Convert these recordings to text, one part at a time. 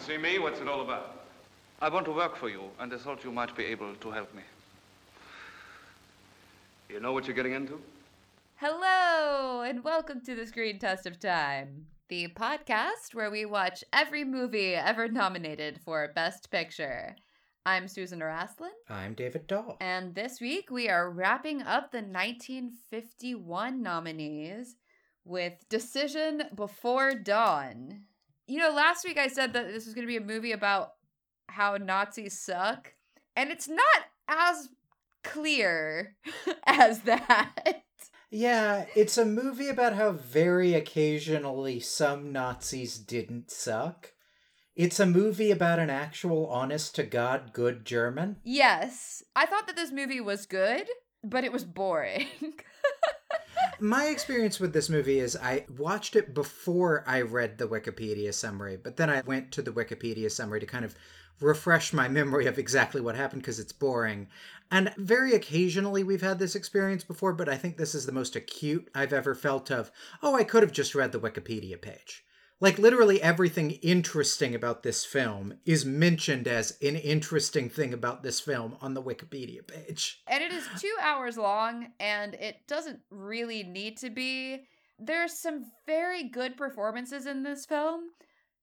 to see me? What's it all about? I want to work for you, and I thought you might be able to help me. You know what you're getting into? Hello, and welcome to the Screen Test of Time, the podcast where we watch every movie ever nominated for Best Picture. I'm Susan Araslin, I'm David Dahl. and this week we are wrapping up the 1951 nominees with Decision Before Dawn. You know, last week I said that this was going to be a movie about how Nazis suck, and it's not as clear as that. Yeah, it's a movie about how very occasionally some Nazis didn't suck. It's a movie about an actual honest to God good German. Yes, I thought that this movie was good, but it was boring. My experience with this movie is I watched it before I read the Wikipedia summary, but then I went to the Wikipedia summary to kind of refresh my memory of exactly what happened because it's boring. And very occasionally we've had this experience before, but I think this is the most acute I've ever felt of, oh, I could have just read the Wikipedia page. Like, literally everything interesting about this film is mentioned as an interesting thing about this film on the Wikipedia page. and it is two hours long, and it doesn't really need to be. There's some very good performances in this film,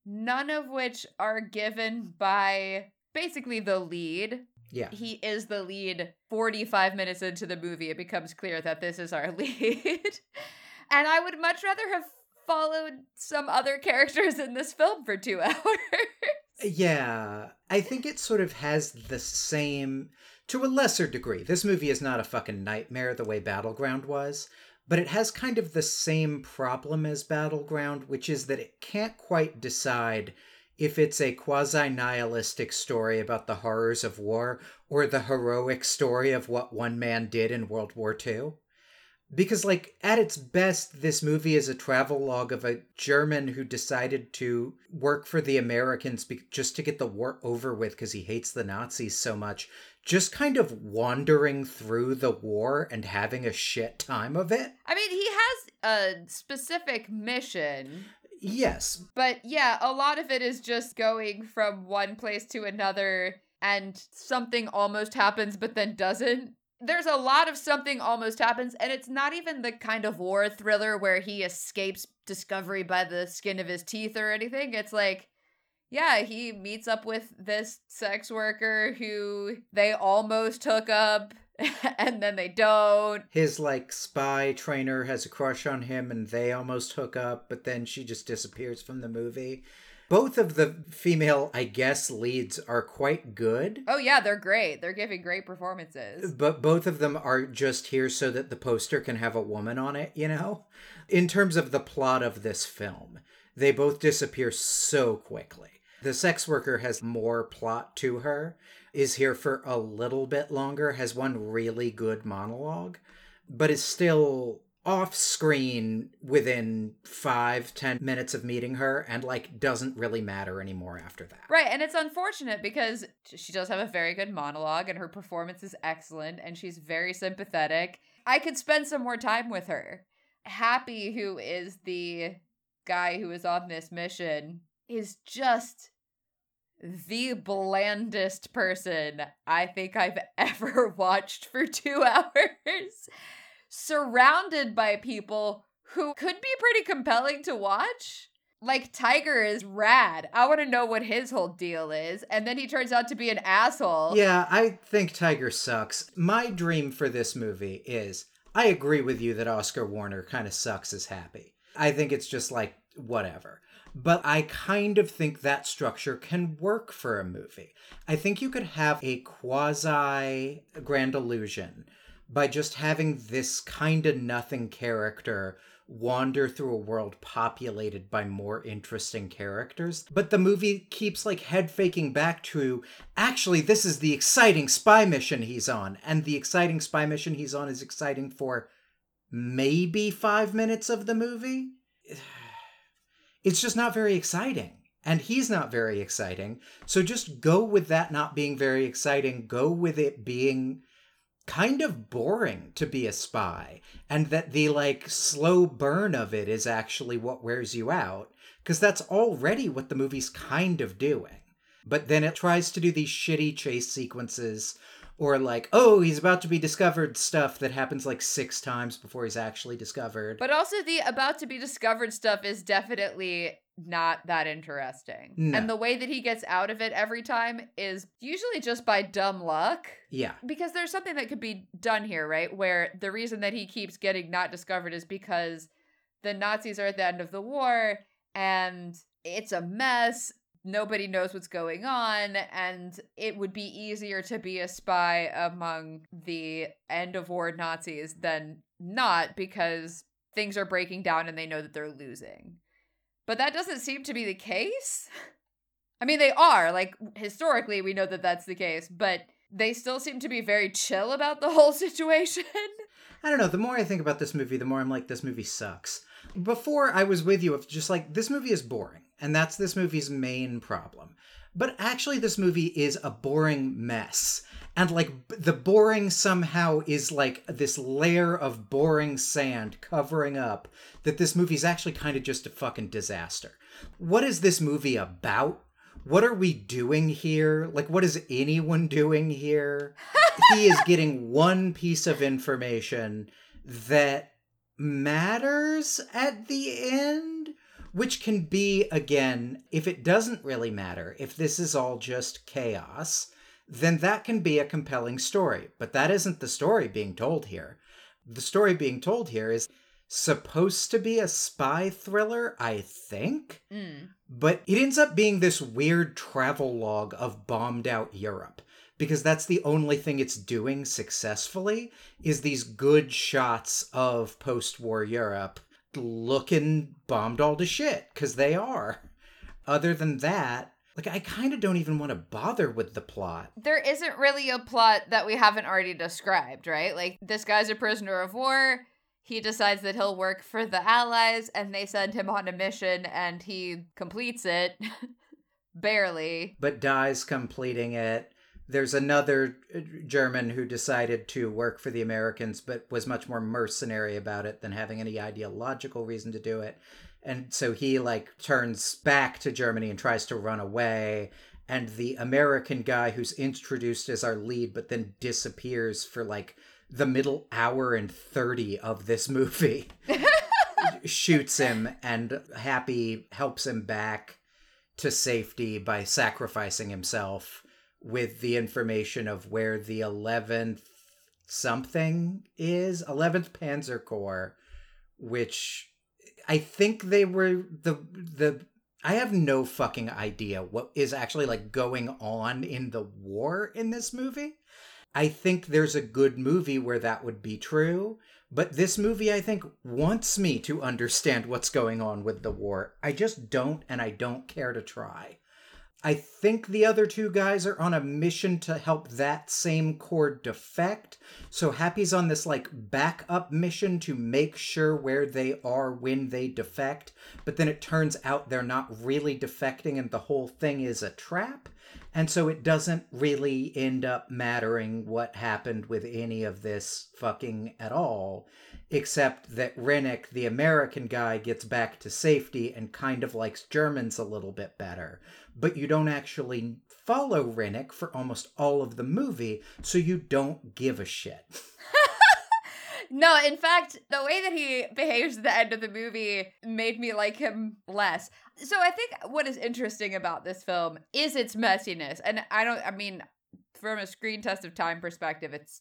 none of which are given by basically the lead. Yeah. He is the lead 45 minutes into the movie. It becomes clear that this is our lead. and I would much rather have followed some other characters in this film for two hours. Yeah, I think it sort of has the same, to a lesser degree. This movie is not a fucking nightmare the way Battleground was, but it has kind of the same problem as Battleground, which is that it can't quite decide if it's a quasi nihilistic story about the horrors of war or the heroic story of what one man did in World War II. Because, like, at its best, this movie is a travel log of a German who decided to work for the Americans be- just to get the war over with because he hates the Nazis so much. Just kind of wandering through the war and having a shit time of it. I mean, he has a specific mission, Yes, but yeah, a lot of it is just going from one place to another and something almost happens but then doesn't. There's a lot of something almost happens, and it's not even the kind of war thriller where he escapes discovery by the skin of his teeth or anything. It's like, yeah, he meets up with this sex worker who they almost hook up and then they don't. his, like, spy trainer has a crush on him and they almost hook up, but then she just disappears from the movie. Both of the female, I guess, leads are quite good. Oh yeah, they're great. They're giving great performances. But both of them are just here so that the poster can have a woman on it, you know? In terms of the plot of this film, they both disappear so quickly. The sex worker has more plot to her, is here for a little bit longer, has one really good monologue, but is still off screen within five, ten minutes of meeting her and like doesn't really matter anymore after that. Right, and it's unfortunate because she does have a very good monologue and her performance is excellent and she's very sympathetic. I could spend some more time with her. Happy, who is the guy who is on this mission, is just the blandest person I think I've ever watched for two hours. Surrounded by people who could be pretty compelling to watch. Like, Tiger is rad. I want to know what his whole deal is. And then he turns out to be an asshole. Yeah, I think Tiger sucks. My dream for this movie is I agree with you that Oskar Werner kind of sucks as happy. I think it's just like whatever. But I kind of think that structure can work for a movie. I think you could have a quasi grand illusion by just having this kind of nothing character wander through a world populated by more interesting characters. But the movie keeps like head faking back to actually, this is the exciting spy mission he's on. And the exciting spy mission he's on is exciting for maybe five minutes of the movie. It's just not very exciting. And he's not very exciting. So just go with that not being very exciting. Go with it being kind of boring to be a spy and that the like slow burn of it is actually what wears you out because that's already what the movie's kind of doing. But then it tries to do these shitty chase sequences or like, oh, he's about to be discovered stuff that happens like six times before he's actually discovered. But also the about to be discovered stuff is definitely not that interesting. No. And the way that he gets out of it every time is usually just by dumb luck. yeah. Because there's something that could be done here, right? Where the reason that he keeps getting not discovered is because the Nazis are at the end of the war and it's a mess. Nobody knows what's going on, and it would be easier to be a spy among the end of war Nazis than not because things are breaking down and they know that they're losing. But that doesn't seem to be the case. I mean, they are. Like, historically, we know that that's the case, but they still seem to be very chill about the whole situation. I don't know. The more I think about this movie, the more I'm like, this movie sucks. Before I was with you, of just like, this movie is boring. And that's this movie's main problem. But actually, this movie is a boring mess. And like, the boring somehow is like this layer of boring sand covering up that this movie's actually kind of just a fucking disaster. What is this movie about? What are we doing here? Like, what is anyone doing here? he is getting one piece of information that matters at the end, which can be, again, if it doesn't really matter, if this is all just chaos, then that can be a compelling story. But that isn't the story being told here. The story being told here is supposed to be a spy thriller, I think. Mm. But it ends up being this weird travel log of bombed out Europe because that's the only thing it's doing successfully is these good shots of post-war Europe looking bombed all to shit cuz they are. Other than that, like I kind of don't even want to bother with the plot. There isn't really a plot that we haven't already described, right? Like, this guy's a prisoner of war. He decides that he'll work for the Allies, and they send him on a mission, and he completes it. Barely. but dies completing it. There's another uh, German who decided to work for the Americans, but was much more mercenary about it than having any ideological reason to do it. And so he like turns back to Germany and tries to run away. And the American guy who's introduced as our lead, but then disappears for like the middle hour and 30 of this movie, shoots him, and Happy helps him back to safety by sacrificing himself with the information of where the 11th something is 11th panzer corps which i think they were the the i have no fucking idea what is actually like going on in the war in this movie. I think there's a good movie where that would be true but this movie i think wants me to understand what's going on with the war. I just don't and i don't care to try I think the other two guys are on a mission to help that same corps defect. So Happy's on this like backup mission to make sure where they are when they defect. But then it turns out they're not really defecting and the whole thing is a trap. And so it doesn't really end up mattering what happened with any of this fucking at all. Except that Rennick, the American guy, gets back to safety and kind of likes Germans a little bit better but you don't actually follow Rennick for almost all of the movie, so you don't give a shit. No, in fact, the way that he behaves at the end of the movie made me like him less. So I think what is interesting about this film is its messiness. And I don't I mean from a screen test of time perspective, it's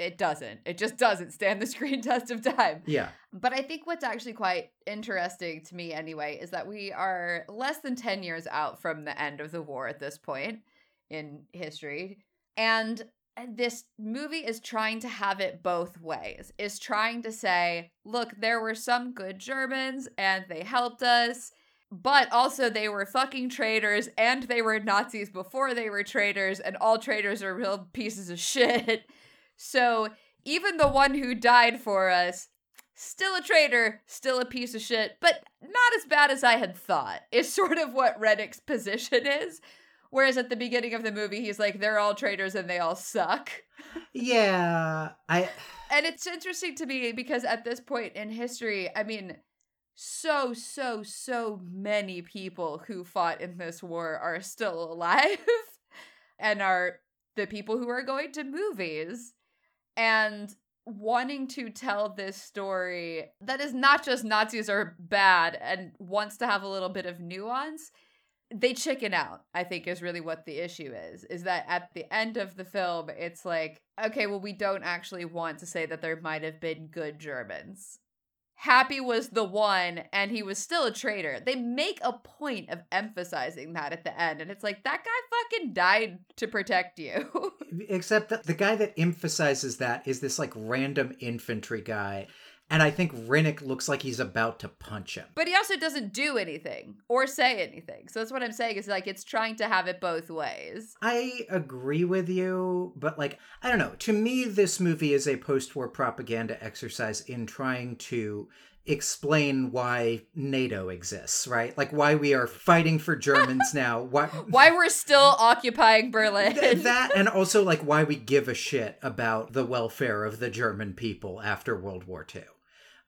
it doesn't. It just doesn't stand the screen test of time. Yeah. But I think what's actually quite interesting to me anyway is that we are less than 10 years out from the end of the war at this point in history. And this movie is trying to have it both ways. Is trying to say, look, there were some good Germans and they helped us, but also they were fucking traitors and they were Nazis before they were traitors and all traitors are real pieces of shit. So even the one who died for us, still a traitor, still a piece of shit, but not as bad as I had thought, is sort of what Rennick's position is. Whereas at the beginning of the movie, he's like, they're all traitors and they all suck. Yeah. I And it's interesting to me because at this point in history, I mean, so, so, so many people who fought in this war are still alive and are the people who are going to movies. And wanting to tell this story that is not just Nazis are bad and wants to have a little bit of nuance they chicken out i think is really what the issue is is that at the end of the film it's like okay well we don't actually want to say that there might have been good germans happy was the one and he was still a traitor they make a point of emphasizing that at the end and it's like that guy fucking died to protect you Except the guy that emphasizes that is this like random infantry guy. And I think Rennick looks like he's about to punch him. but he also doesn't do anything or say anything so that's what i'm saying is like it's trying to have it both ways I agree with you, but like, I don't know. To me, this movie is a post war propaganda exercise in trying to explain why NATO exists, right? Like, why we are fighting for Germans now. Why. why we're still occupying berlin Th- that and also like why we give a shit about the welfare of the German people after World War II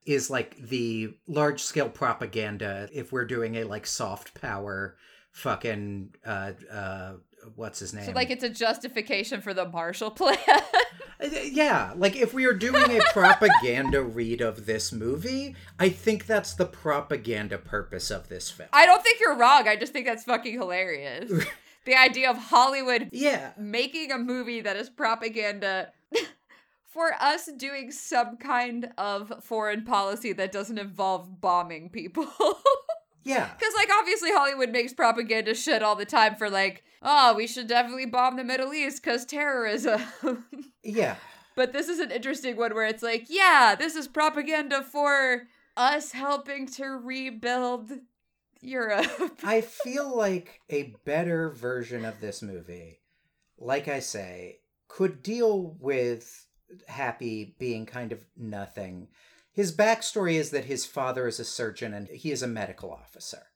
is like the large scale propaganda if we're doing a like soft power fucking uh uh what's his name So like it's a justification for the Marshall Plan. Uh, yeah like if we are doing a propaganda read of this movie i think that's the propaganda purpose of this film I don't think you're wrong. I just think that's fucking hilarious. the idea of Hollywood yeah making a movie that is propaganda for us doing some kind of foreign policy that doesn't involve bombing people. yeah Because, like, obviously, Hollywood makes propaganda shit all the time for, like, oh, we should definitely bomb the Middle East because terrorism. yeah But this is an interesting one where it's like, yeah, this is propaganda for us helping to rebuild Europe. I feel like a better version of this movie, like I say, could deal with Happy being kind of nothing. His backstory is that his father is a surgeon and he is a medical officer.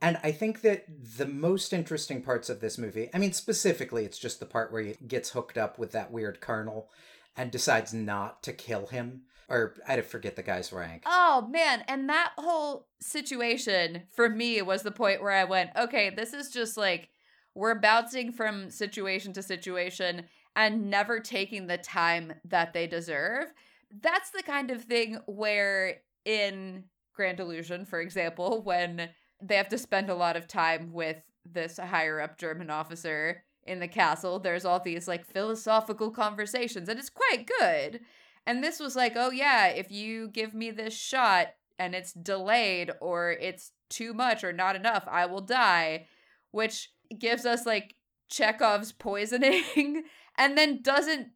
And I think that the most interesting parts of this movie, I mean, specifically, it's just the part where he gets hooked up with that weird colonel and decides not to kill him. Or I forget the guy's rank. Oh man, and that whole situation for me was the point where I went, okay, this is just like we're bouncing from situation to situation and never taking the time that they deserve. That's the kind of thing where in Grand Illusion, for example, when they have to spend a lot of time with this higher up German officer in the castle, there's all these like philosophical conversations, and it's quite good. And this was like, oh yeah, if you give me this shot and it's delayed or it's too much or not enough, I will die, which gives us like Chekhov's poisoning and then doesn't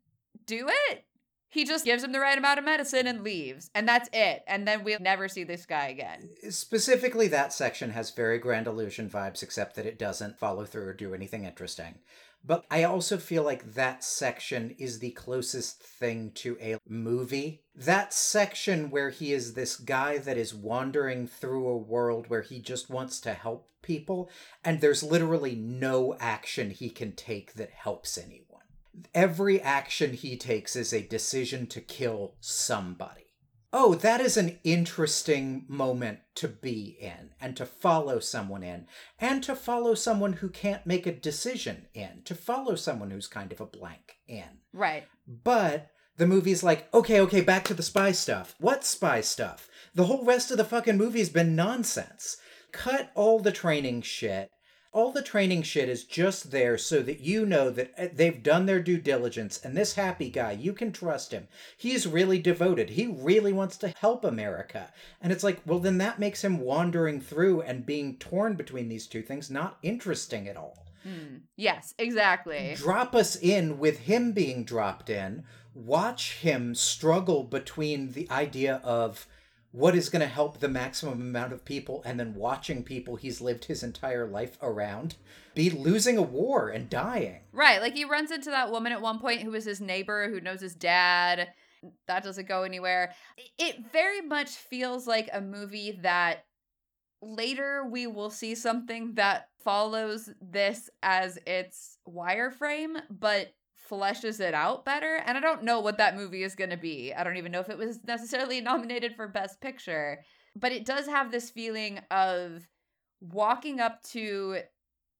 do it. He just gives him the right amount of medicine and leaves, and that's it. And then we'll never see this guy again. Uh, specifically, that section has very Grand Illusion vibes, except that it doesn't follow through or do anything interesting. But I also feel like that section is the closest thing to a movie. That section where he is this guy that is wandering through a world where he just wants to help people, and there's literally no action he can take that helps anyone. Every action he takes is a decision to kill somebody. Oh, that is an interesting moment to be in and to follow someone in and to follow someone who can't make a decision in, to follow someone who's kind of a blank in. Right. But the movie's like, okay, okay, back to the spy stuff. What spy stuff? The whole rest of the fucking movie's been nonsense. Cut all the training shit. All the training shit is just there so that you know that uh, they've done their due diligence and this happy guy, you can trust him. He's really devoted. He really wants to help America. And it's like, well, then that makes him wandering through and being torn between these two things not interesting at all. Hmm. Yes, exactly. Drop us in with him being dropped in. Watch him struggle between the idea of what is going to help the maximum amount of people and then watching people he's lived his entire life around be losing a war and dying. Right. Like he runs into that woman at one point who is his neighbor who knows his dad. That doesn't go anywhere. It very much feels like a movie that later we will see something that follows this as its wireframe, but fleshes it out better. And I don't know what that movie is going to be. I don't even know if it was necessarily nominated for Best Picture. but it does have this feeling of walking up to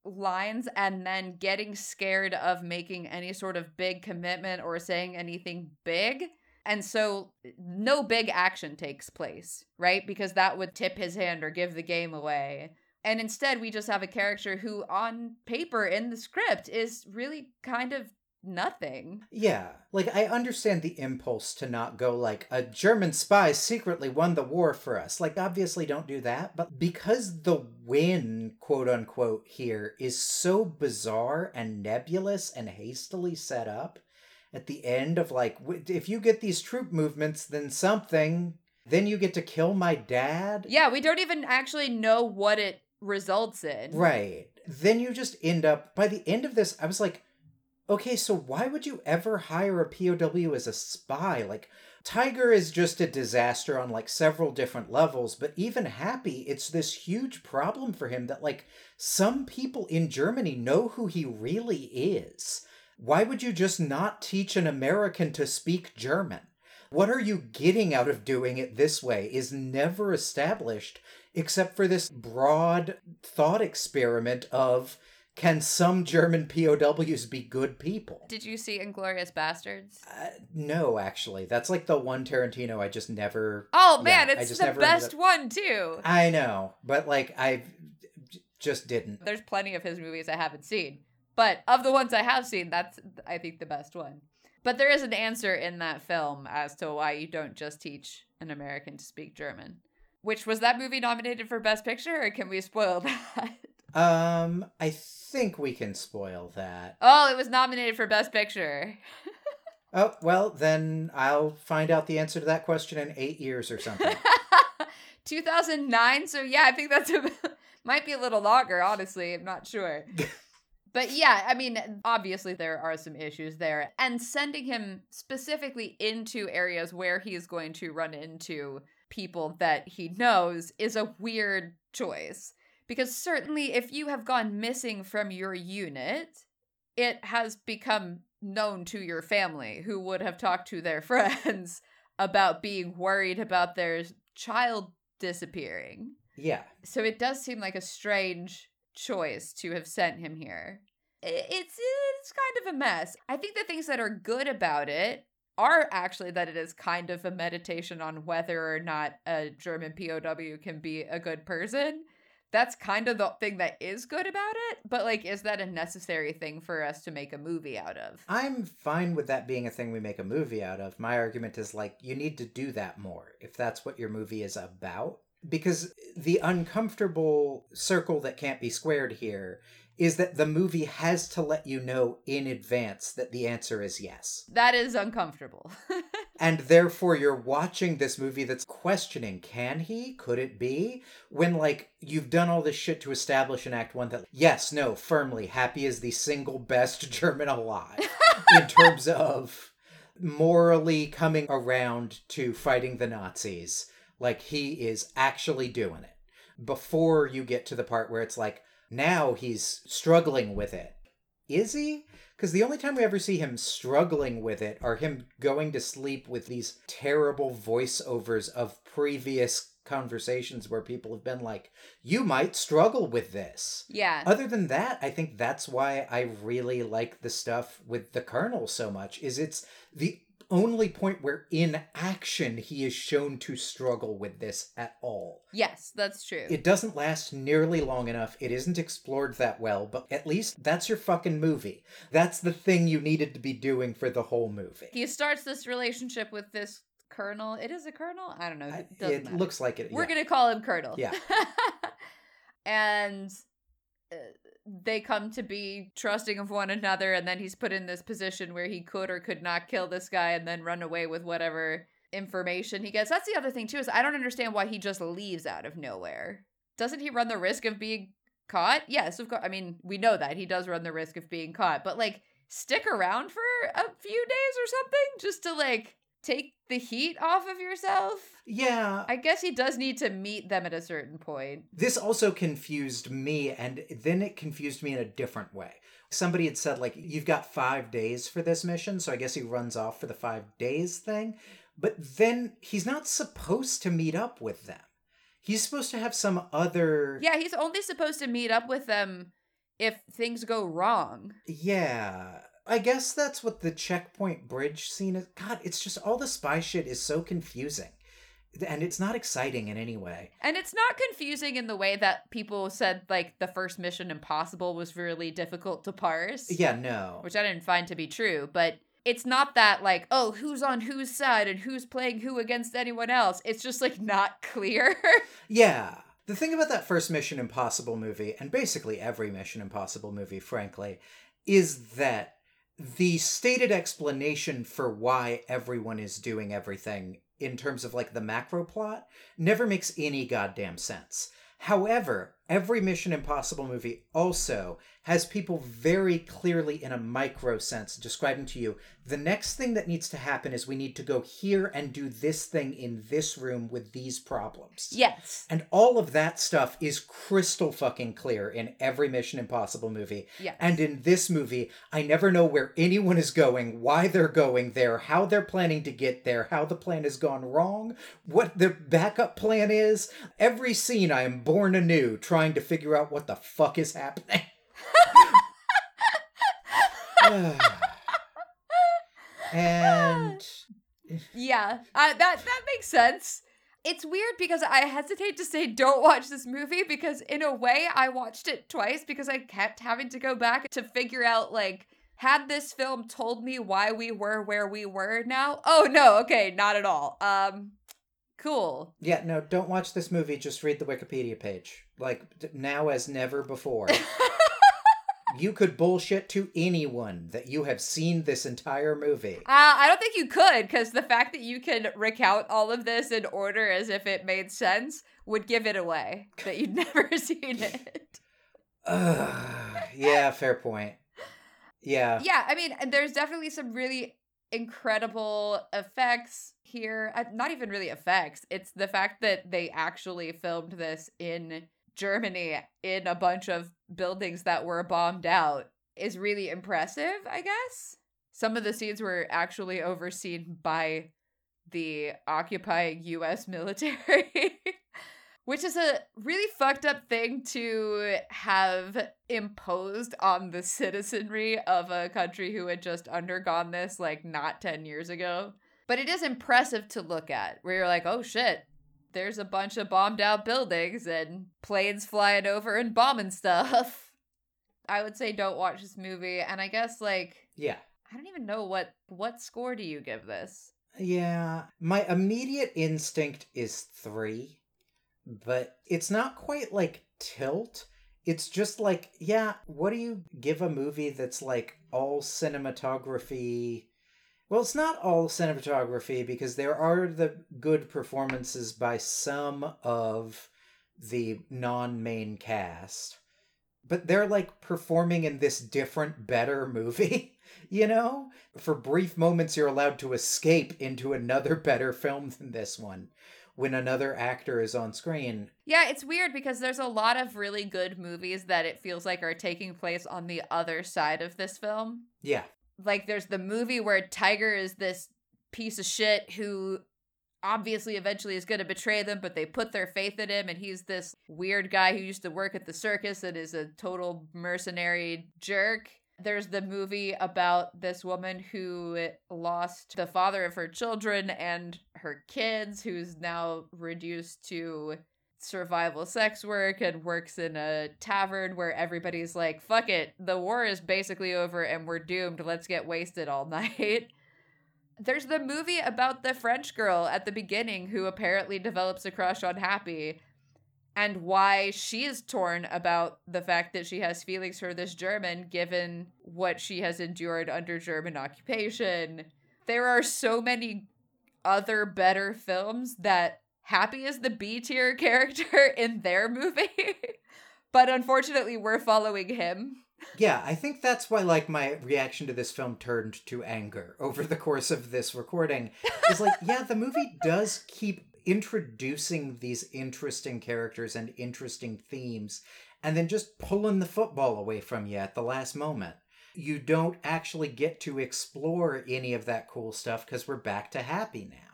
lines and then getting scared of making any sort of big commitment or saying anything big. And so no big action takes place, right? Because that would tip his hand or give the game away. And instead, we just have a character who, on paper in the script, is really kind of nothing. Yeah, like I understand the impulse to not go like a German spy secretly won the war for us. Like obviously don't do that, but because the win, quote unquote here is so bizarre and nebulous and hastily set up at the end of like if you get these troop movements then something then you get to kill my dad. Yeah, we don't even actually know what it results in. Right. Then you just end up by the end of this I was like okay, so why would you ever hire a POW as a spy? Like, Tiger is just a disaster on like several different levels, but even Happy, it's this huge problem for him that like some people in Germany know who he really is. Why would you just not teach an American to speak German? What are you getting out of doing it this way is never established except for this broad thought experiment of can some German POWs be good people? Did you see Inglourious Basterds? Uh, no, actually, that's like the one Tarantino I just never. Oh man, yeah, it's the best up- one too. I know, but like I just didn't. There's plenty of his movies I haven't seen, but of the ones I have seen, that's I think the best one. But there is an answer in that film as to why you don't just teach an American to speak German. Which was that movie nominated for Best Picture, or can we spoil that? Um, I think we can spoil that. Oh, it was nominated for Best Picture. Oh well, then I'll find out the answer to that question in eight years or something. 2009. So yeah, I think that's a, might be a little longer. Honestly, I'm not sure. but yeah, I mean, obviously there are some issues there, and sending him specifically into areas where he is going to run into people that he knows is a weird choice. Because certainly, if you have gone missing from your unit, it has become known to your family who would have talked to their friends about being worried about their child disappearing. yeah, So it does seem like a strange choice to have sent him here. It's it's kind of a mess. I think the things that are good about it are actually that it is kind of a meditation on whether or not a German POW can be a good person. That's kind of the thing that is good about it, but like is that a necessary thing for us to make a movie out of? I'm fine with that being a thing we make a movie out of. My argument is like you need to do that more if that's what your movie is about. Because the uncomfortable circle that can't be squared here is that the movie has to let you know in advance that the answer is yes. That is uncomfortable. And therefore, you're watching this movie that's questioning can he? Could it be? When, like, you've done all this shit to establish in Act One that, yes, no, firmly, Happy is the single best German alive in terms of morally coming around to fighting the Nazis. Like, he is actually doing it. Before you get to the part where it's like, now he's struggling with it. Is he? Because the only time we ever see him struggling with it are him going to sleep with these terrible voiceovers of previous conversations where people have been like, you might struggle with this. yeah. Other than that, I think that's why I really like the stuff with the Colonel so much, is it's the only point where in action he is shown to struggle with this at all. Yes, that's true. It doesn't last nearly long enough. It isn't explored that well, but at least that's your fucking movie. That's the thing you needed to be doing for the whole movie. he starts this relationship with this colonel. It is a colonel. I don't know. It, it looks like it. We're yeah. gonna call him Colonel. Yeah. and uh, they come to be trusting of one another, and then he's put in this position where he could or could not kill this guy, and then run away with whatever information he gets. That's the other thing too is I don't understand why he just leaves out of nowhere. Doesn't he run the risk of being caught? Yes, of course. I mean, we know that he does run the risk of being caught, but like stick around for a few days or something just to like take the heat off of yourself. Yeah. I guess he does need to meet them at a certain point. This also confused me, and then it confused me in a different way. Somebody had said, like, you've got five days for this mission, so I guess he runs off for the five days thing. But then he's not supposed to meet up with them. He's supposed to have some other. Yeah, he's only supposed to meet up with them if things go wrong. Yeah. I guess that's what the checkpoint bridge scene is. God, it's just all the spy shit is so confusing. And it's not exciting in any way. And it's not confusing in the way that people said like the first Mission Impossible was really difficult to parse. Yeah, no. Which I didn't find to be true, but it's not that like, oh, who's on whose side and who's playing who against anyone else. It's just like not clear. Yeah. The thing about that first Mission Impossible movie, and basically every Mission Impossible movie, frankly, is that the stated explanation for why everyone is doing everything in terms of like the macro plot never makes any goddamn sense. However, every Mission Impossible movie also has people very clearly in a micro sense describing to you the next thing that needs to happen is we need to go here and do this thing in this room with these problems. yes. And all of that stuff is crystal fucking clear in every Mission Impossible movie. Yes. And in this movie, I never know where anyone is going, why they're going there, how they're planning to get there, how the plan has gone wrong, what the backup plan is. Every scene, I am born anew trying to figure out what the fuck is happening. and Yeah, uh, that that makes sense. It's weird because I hesitate to say don't watch this movie because in a way I watched it twice because I kept having to go back to figure out like had this film told me why we were where we were now? Oh no, okay, not at all. Um cool. yeah, no, don't watch this movie, just read the Wikipedia page. Like, now as never before. you could bullshit to anyone that you have seen this entire movie. Uh, I don't think you could, because the fact that you can recount all of this in order as if it made sense would give it away that you'd never seen it. Ugh, yeah, fair point. Yeah. yeah, I mean, there's definitely some really incredible effects here. Uh, not even really effects. It's the fact that they actually filmed this in Germany in a bunch of buildings that were bombed out is really impressive, I guess. Some of the scenes were actually overseen by the occupying US military. Which is a really fucked up thing to have imposed on the citizenry of a country who had just undergone this, like, not 10 years ago. But it is impressive to look at, where you're like, oh shit, there's a bunch of bombed out buildings and planes flying over and bombing stuff. I would say don't watch this movie, and I guess, like, Yeah. I don't even know what what score do you give this? Yeah. My immediate instinct is three, but it's not quite like tilt. It's just like, yeah, what do you give a movie that's like all cinematography? Well, it's not all cinematography because there are the good performances by some of the non main cast, but they're like performing in this different, better movie. You know, for brief moments, you're allowed to escape into another better film than this one when another actor is on screen. Yeah, it's weird because there's a lot of really good movies that it feels like are taking place on the other side of this film. Yeah. Like there's the movie where Tiger is this piece of shit who obviously eventually is going to betray them, but they put their faith in him and he's this weird guy who used to work at the circus and is a total mercenary jerk. There's the movie about this woman who lost the father of her children and her kids, who's now reduced to survival sex work and works in a tavern where everybody's like, fuck it, the war is basically over and we're doomed. Let's get wasted all night. There's the movie about the French girl at the beginning who apparently develops a crush on Happy and why she is torn about the fact that she has feelings for this German given what she has endured under German occupation. There are so many other better films that Happy is the B tier character in their movie. but unfortunately, we're following him. Yeah, I think that's why like my reaction to this film turned to anger over the course of this recording. Is like, yeah, the movie does keep introducing these interesting characters and interesting themes and then just pulling the football away from you at the last moment. You don't actually get to explore any of that cool stuff because we're back to happy now.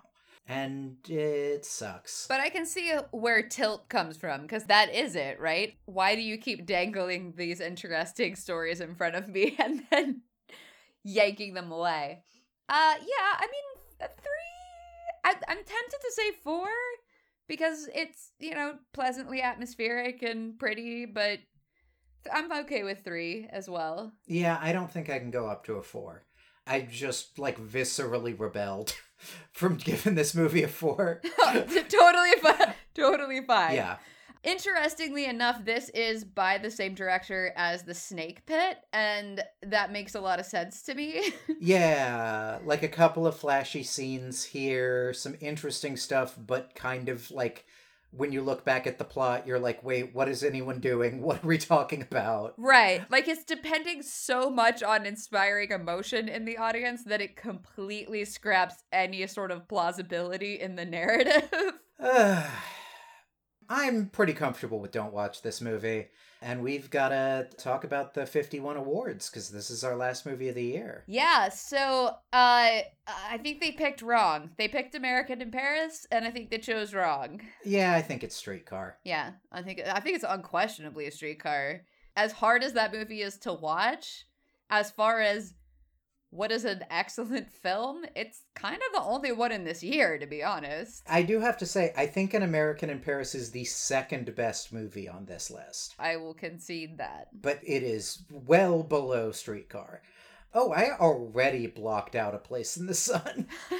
And it sucks. But I can see where tilt comes from because that is it, right? Why do you keep dangling these interesting stories in front of me and then yanking them away? Uh, yeah, I mean, three. I, I'm tempted to say four because it's, you know, pleasantly atmospheric and pretty, but I'm okay with three as well. yeah, I don't think I can go up to a four. I just like viscerally rebelled from giving this movie a four. totally fine. Totally fine. yeah. Interestingly enough, this is by the same director as The Snake Pit, and that makes a lot of sense to me. Yeah, like a couple of flashy scenes here, some interesting stuff, but kind of like when you look back at the plot, you're like, wait, what is anyone doing? What are we talking about? right. Like it's depending so much on inspiring emotion in the audience that it completely scraps any sort of plausibility in the narrative. I'm pretty comfortable with Don't Watch This Movie. And we've got to talk about the 51 awards because this is our last movie of the year. yeah, so uh I think they picked wrong. They picked American in Paris, and I think they chose wrong. Yeah, I think it's Streetcar. Yeah, I think I think it's unquestionably a streetcar. As hard as that movie is to watch, as far as what is an excellent film, it's kind of the only one in this year, to be honest. I do have to say, I think An American in Paris is the second best movie on this list. I will concede that. but it is well below Streetcar. Oh, I already blocked out a place in the sun.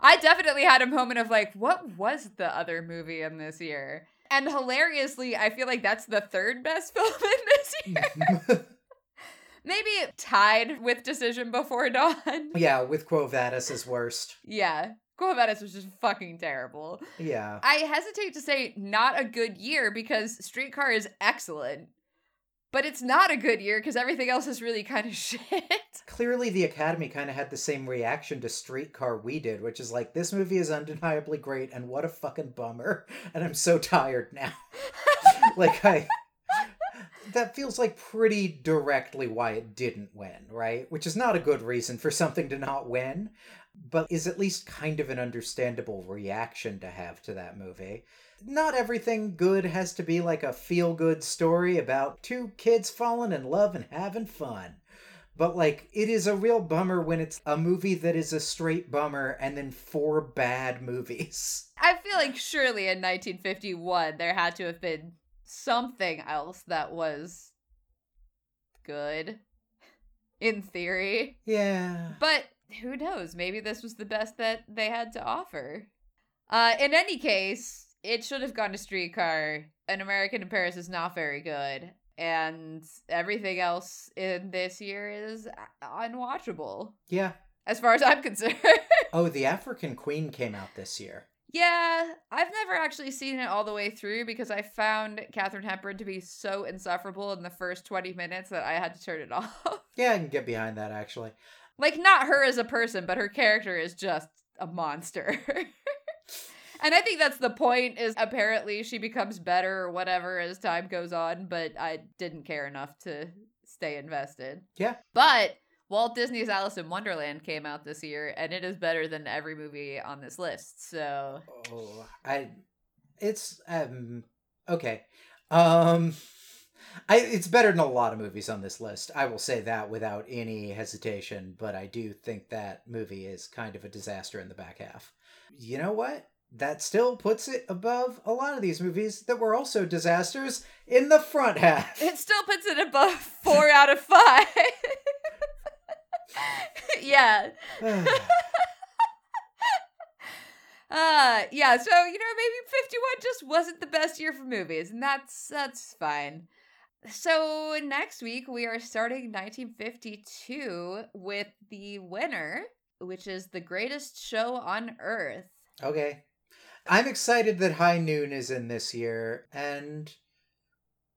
I definitely had a moment of like, what was the other movie in this year? And hilariously, I feel like that's the third best film in this year. Maybe tied with Decision Before Dawn. yeah, with Quo Vadis is worst. yeah. Quo Vadis was just fucking terrible. Yeah. I hesitate to say not a good year because Streetcar is excellent. But it's not a good year because everything else is really kind of shit. Clearly, the Academy kind of had the same reaction to Streetcar we did, which is like, this movie is undeniably great, and what a fucking bummer. And I'm so tired now. like, I. That feels like pretty directly why it didn't win, right? Which is not a good reason for something to not win, but is at least kind of an understandable reaction to have to that movie. Not everything good has to be like a feel good story about two kids falling in love and having fun. But like, it is a real bummer when it's a movie that is a straight bummer and then four bad movies. I feel like surely in 1951 there had to have been something else that was good in theory. Yeah. But who knows? Maybe this was the best that they had to offer. Uh, in any case, it should have gone to Streetcar. An American in Paris is not very good. And everything else in this year is unwatchable, Yeah. as far as I'm concerned. Oh, The African Queen came out this year. Yeah, I've never actually seen it all the way through because I found Katharine Hepburn to be so insufferable in the first 20 minutes that I had to turn it off. Yeah, I can get behind that actually. like, not her as a person, but her character is just a monster. and I think that's the point is apparently she becomes better or whatever as time goes on, but I didn't care enough to stay invested. Yeah. But Walt Disney's Alice in Wonderland came out this year, and it is better than every movie on this list. So Oh, I it's um okay. Um I it's better than a lot of movies on this list. I will say that without any hesitation, but I do think that movie is kind of a disaster in the back half. You know what? That still puts it above a lot of these movies that were also disasters in the front half. it still puts it above four out of five. yeah. Uh yeah, so you know, maybe 51 just wasn't the best year for movies, and that's that's fine. So next week we are starting 1952 with the winner, which is the greatest show on earth. okay. I'm excited that High Noon is in this year, and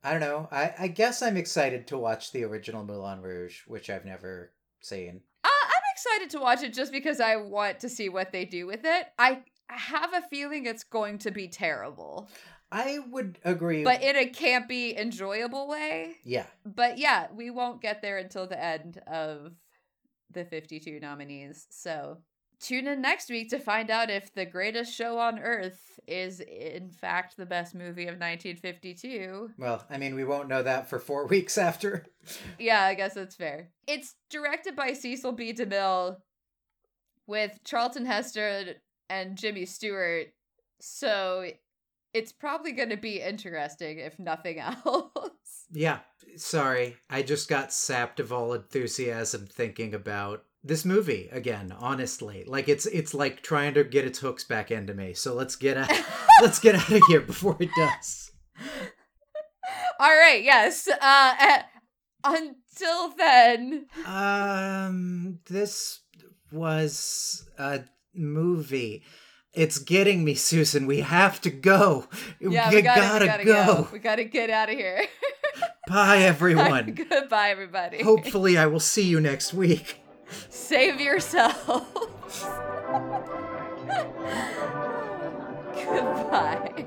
I don't know. I, I guess I'm excited to watch the original Moulin Rouge, which I've never seen. Uh, I'm excited to watch it just because I want to see what they do with it. I have a feeling it's going to be terrible, I would agree. but in a campy, enjoyable way. yeah, But yeah, we won't get there until the end of the 52 nominees. So tune in next week to find out if The Greatest Show on Earth is, in fact, the best movie of 1952. Well, I mean, we won't know that for four weeks after. Yeah, I guess that's fair. It's directed by Cecil B. DeMille with Charlton Heston and Jimmy Stewart. So it's probably going to be interesting, if nothing else. Yeah, sorry. I just got sapped of all enthusiasm thinking about this movie again, honestly. Like it's it's like trying to get its hooks back into me. So let's get out let's get out of here before it does. All right, yes. Uh eh, until then, Um this was a movie. It's getting me, Susan. We have to go. yeah, we gotta, gotta, we gotta go. go. We gotta get out of here. Bye, everyone. Goodbye, everybody. Hopefully, I will see you next week. Save yourself. Goodbye.